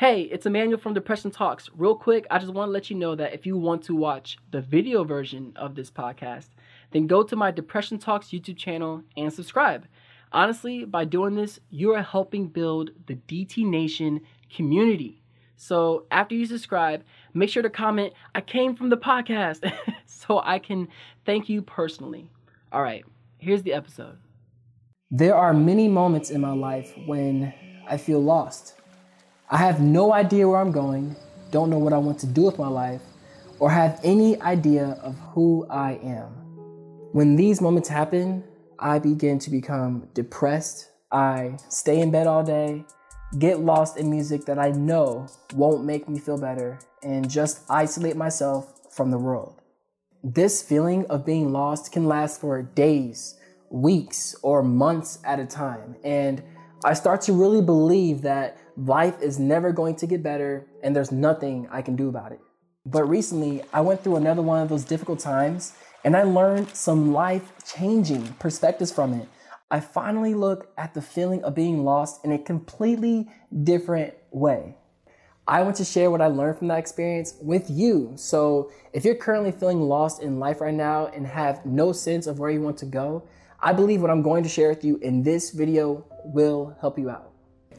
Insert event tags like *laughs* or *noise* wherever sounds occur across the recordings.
Hey, it's Emmanuel from Depression Talks. Real quick, I just want to let you know that if you want to watch the video version of this podcast, then go to my Depression Talks YouTube channel and subscribe. Honestly, by doing this, you are helping build the DT Nation community. So after you subscribe, make sure to comment, I came from the podcast, *laughs* so I can thank you personally. All right, here's the episode. There are many moments in my life when I feel lost. I have no idea where I'm going, don't know what I want to do with my life, or have any idea of who I am. When these moments happen, I begin to become depressed. I stay in bed all day, get lost in music that I know won't make me feel better, and just isolate myself from the world. This feeling of being lost can last for days, weeks, or months at a time. And I start to really believe that life is never going to get better and there's nothing I can do about it. But recently, I went through another one of those difficult times and I learned some life changing perspectives from it. I finally look at the feeling of being lost in a completely different way. I want to share what I learned from that experience with you. So, if you're currently feeling lost in life right now and have no sense of where you want to go, I believe what I'm going to share with you in this video will help you out.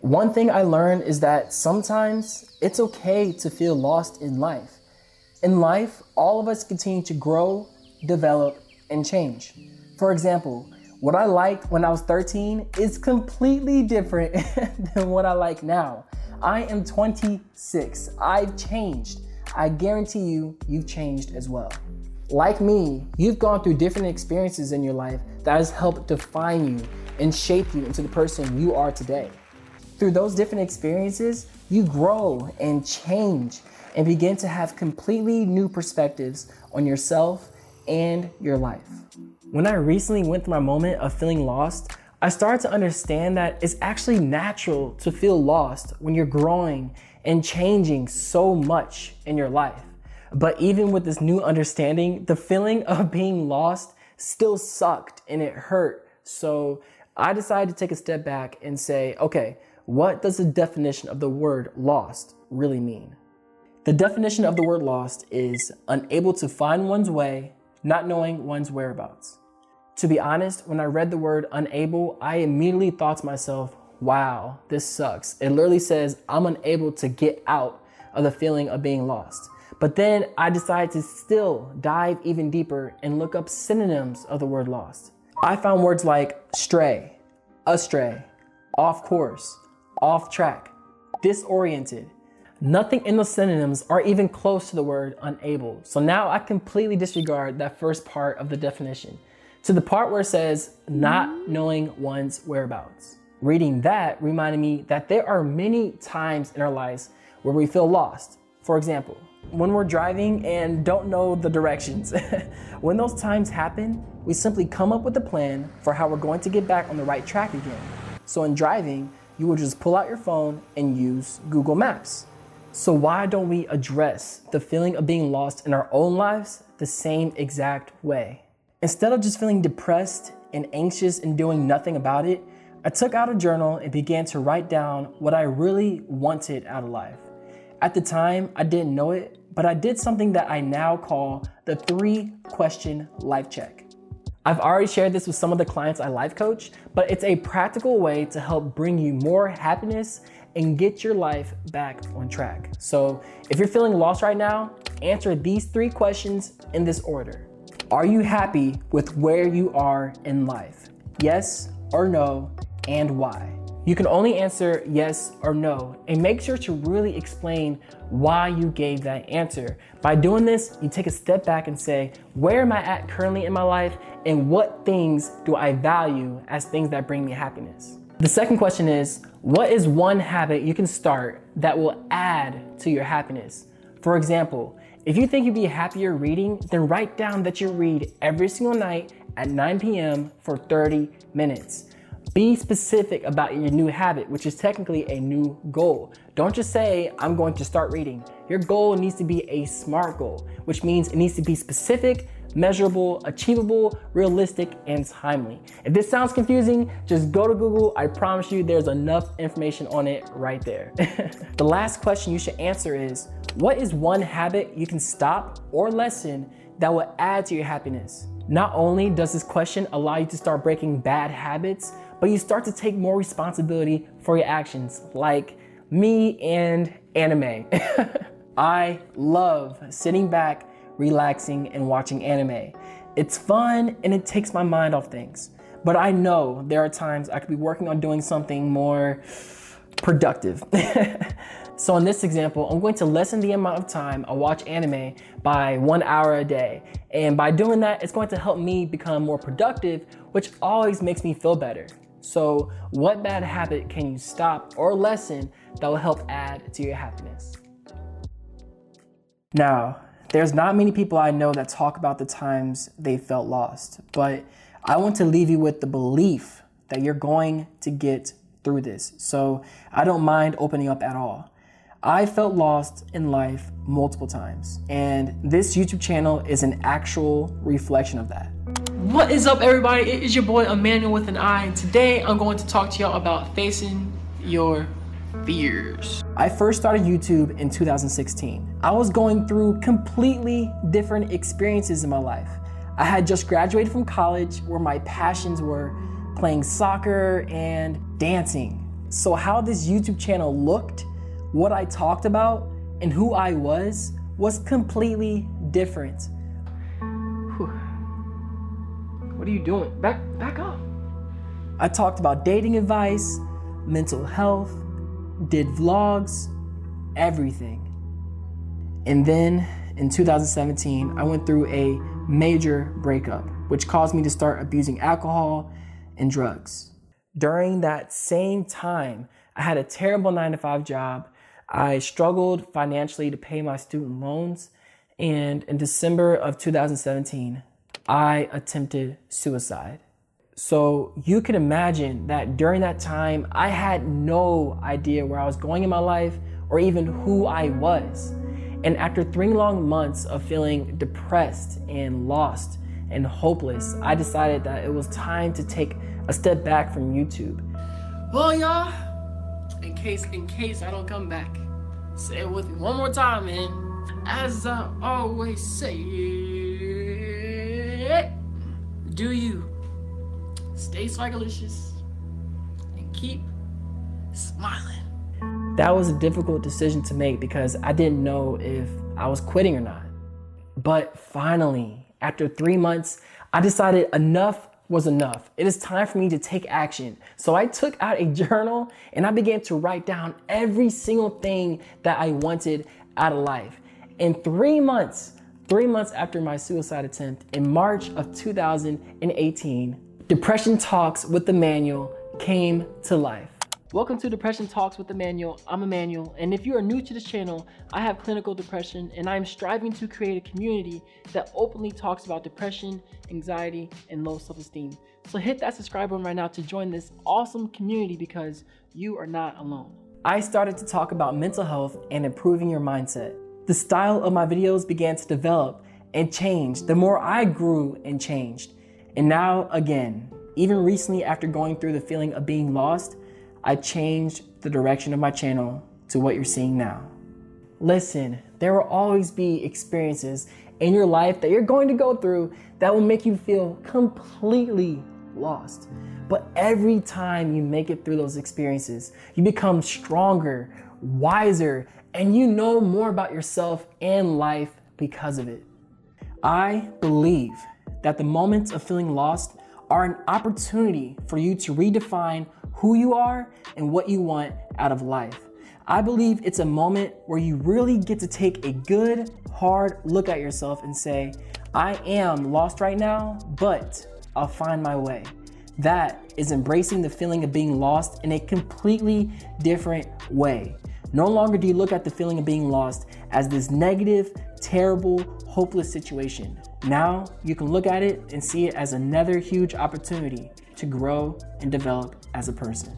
One thing I learned is that sometimes it's okay to feel lost in life. In life, all of us continue to grow, develop, and change. For example, what I liked when I was 13 is completely different *laughs* than what I like now. I am 26. I've changed. I guarantee you, you've changed as well. Like me, you've gone through different experiences in your life that has helped define you and shape you into the person you are today. Through those different experiences, you grow and change and begin to have completely new perspectives on yourself and your life. When I recently went through my moment of feeling lost, I started to understand that it's actually natural to feel lost when you're growing and changing so much in your life. But even with this new understanding, the feeling *laughs* of being lost still sucked and it hurt. So I decided to take a step back and say, okay, what does the definition of the word lost really mean? The definition of the word lost is unable to find one's way, not knowing one's whereabouts. To be honest, when I read the word unable, I immediately thought to myself, wow, this sucks. It literally says I'm unable to get out of the feeling of being lost. But then I decided to still dive even deeper and look up synonyms of the word lost. I found words like stray, astray, off course, off track, disoriented. Nothing in the synonyms are even close to the word unable. So now I completely disregard that first part of the definition to the part where it says not knowing one's whereabouts. Reading that reminded me that there are many times in our lives where we feel lost. For example, when we're driving and don't know the directions. *laughs* when those times happen, we simply come up with a plan for how we're going to get back on the right track again. So in driving, you will just pull out your phone and use Google Maps. So why don't we address the feeling of being lost in our own lives the same exact way? Instead of just feeling depressed and anxious and doing nothing about it, I took out a journal and began to write down what I really wanted out of life. At the time, I didn't know it, but I did something that I now call the three question life check. I've already shared this with some of the clients I life coach, but it's a practical way to help bring you more happiness and get your life back on track. So, if you're feeling lost right now, answer these three questions in this order. Are you happy with where you are in life? Yes or no, and why? You can only answer yes or no, and make sure to really explain why you gave that answer. By doing this, you take a step back and say, Where am I at currently in my life, and what things do I value as things that bring me happiness? The second question is, What is one habit you can start that will add to your happiness? For example, if you think you'd be happier reading, then write down that you read every single night at 9 p.m. for 30 minutes. Be specific about your new habit, which is technically a new goal. Don't just say, I'm going to start reading. Your goal needs to be a SMART goal, which means it needs to be specific, measurable, achievable, realistic, and timely. If this sounds confusing, just go to Google. I promise you there's enough information on it right there. *laughs* the last question you should answer is what is one habit you can stop or lessen that will add to your happiness? Not only does this question allow you to start breaking bad habits, but you start to take more responsibility for your actions, like me and anime. *laughs* I love sitting back, relaxing, and watching anime. It's fun and it takes my mind off things. But I know there are times I could be working on doing something more productive. *laughs* so in this example, I'm going to lessen the amount of time I watch anime by one hour a day. And by doing that, it's going to help me become more productive, which always makes me feel better. So what bad habit can you stop or lessen that will help add to your happiness? Now, there's not many people I know that talk about the times they felt lost, but I want to leave you with the belief that you're going to get through this. So I don't mind opening up at all. I felt lost in life multiple times, and this YouTube channel is an actual reflection of that. What is up, everybody? It is your boy Emmanuel with an I, and today I'm going to talk to y'all about facing your fears. I first started YouTube in 2016. I was going through completely different experiences in my life. I had just graduated from college where my passions were playing soccer and dancing. So, how this YouTube channel looked, what I talked about, and who I was was completely different. What are you doing? Back back up. I talked about dating advice, mental health, did vlogs, everything. And then in 2017, I went through a major breakup, which caused me to start abusing alcohol and drugs. During that same time, I had a terrible nine to five job. I struggled financially to pay my student loans. And in December of 2017, I attempted suicide. So you can imagine that during that time, I had no idea where I was going in my life or even who I was. And after three long months of feeling depressed and lost and hopeless, I decided that it was time to take a step back from YouTube. Well, y'all, in case in case I don't come back, say it with me one more time, man. As I always say, do you? stay swagalicious, and keep smiling. That was a difficult decision to make because I didn't know if I was quitting or not. But finally, after three months, I decided enough was enough. It is time for me to take action. So I took out a *laughs* journal and I began to write down every single thing that I wanted out of life. In three months, three months after my suicide attempt, in March of 2018, Depression Talks with Emmanuel came to life. Welcome to Depression Talks with Emmanuel. I'm Emmanuel, and if you are new to this channel, I have clinical depression and I am striving to create a community that openly talks about depression, anxiety, and low self esteem. So hit that subscribe button right now to join this awesome community because you are not alone. I started to talk about mental health and improving your mindset. The style of my videos began to develop and change the more I grew and changed. And now, again, even recently after going through the feeling of being lost, I changed the direction of my channel to what you're seeing now. Listen, there will always be experiences in your life that you're going to go through that will make you feel completely lost. But every time you make it through those experiences, you become stronger, wiser, and you know more about yourself and life because of it. I believe that the moments of feeling lost are an opportunity for you to redefine who you are and what you want out of life. I believe it's a moment where you really get to take a good, hard look at yourself and say, I am lost right now, but I'll find my way. That is embracing the feeling of being lost in a completely different way. No longer do you look at the feeling of being lost as this negative, terrible, hopeless situation. Now you can look at it and see it as another huge opportunity to grow and develop as a person.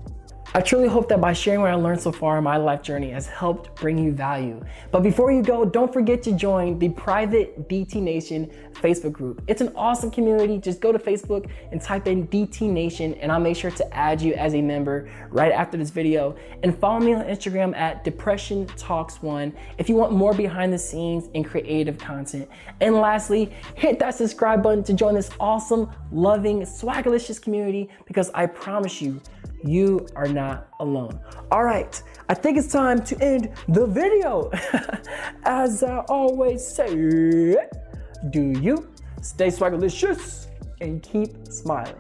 I truly hope that by sharing what I learned so far in my life journey has helped bring you value. But before you go, don't forget to join the private DT Nation Facebook group. It's an awesome community. Just go to Facebook and type in DT Nation, and I'll make sure to add you as a member right after this video. And follow me on Instagram at Depression Talks One if you want more behind the scenes and creative content. And lastly, hit that subscribe button to join this awesome, loving, swagalicious community because I promise you, you are not alone. All right, I think it's time to end the video. *laughs* As I always say, do you stay swagalicious and keep smiling.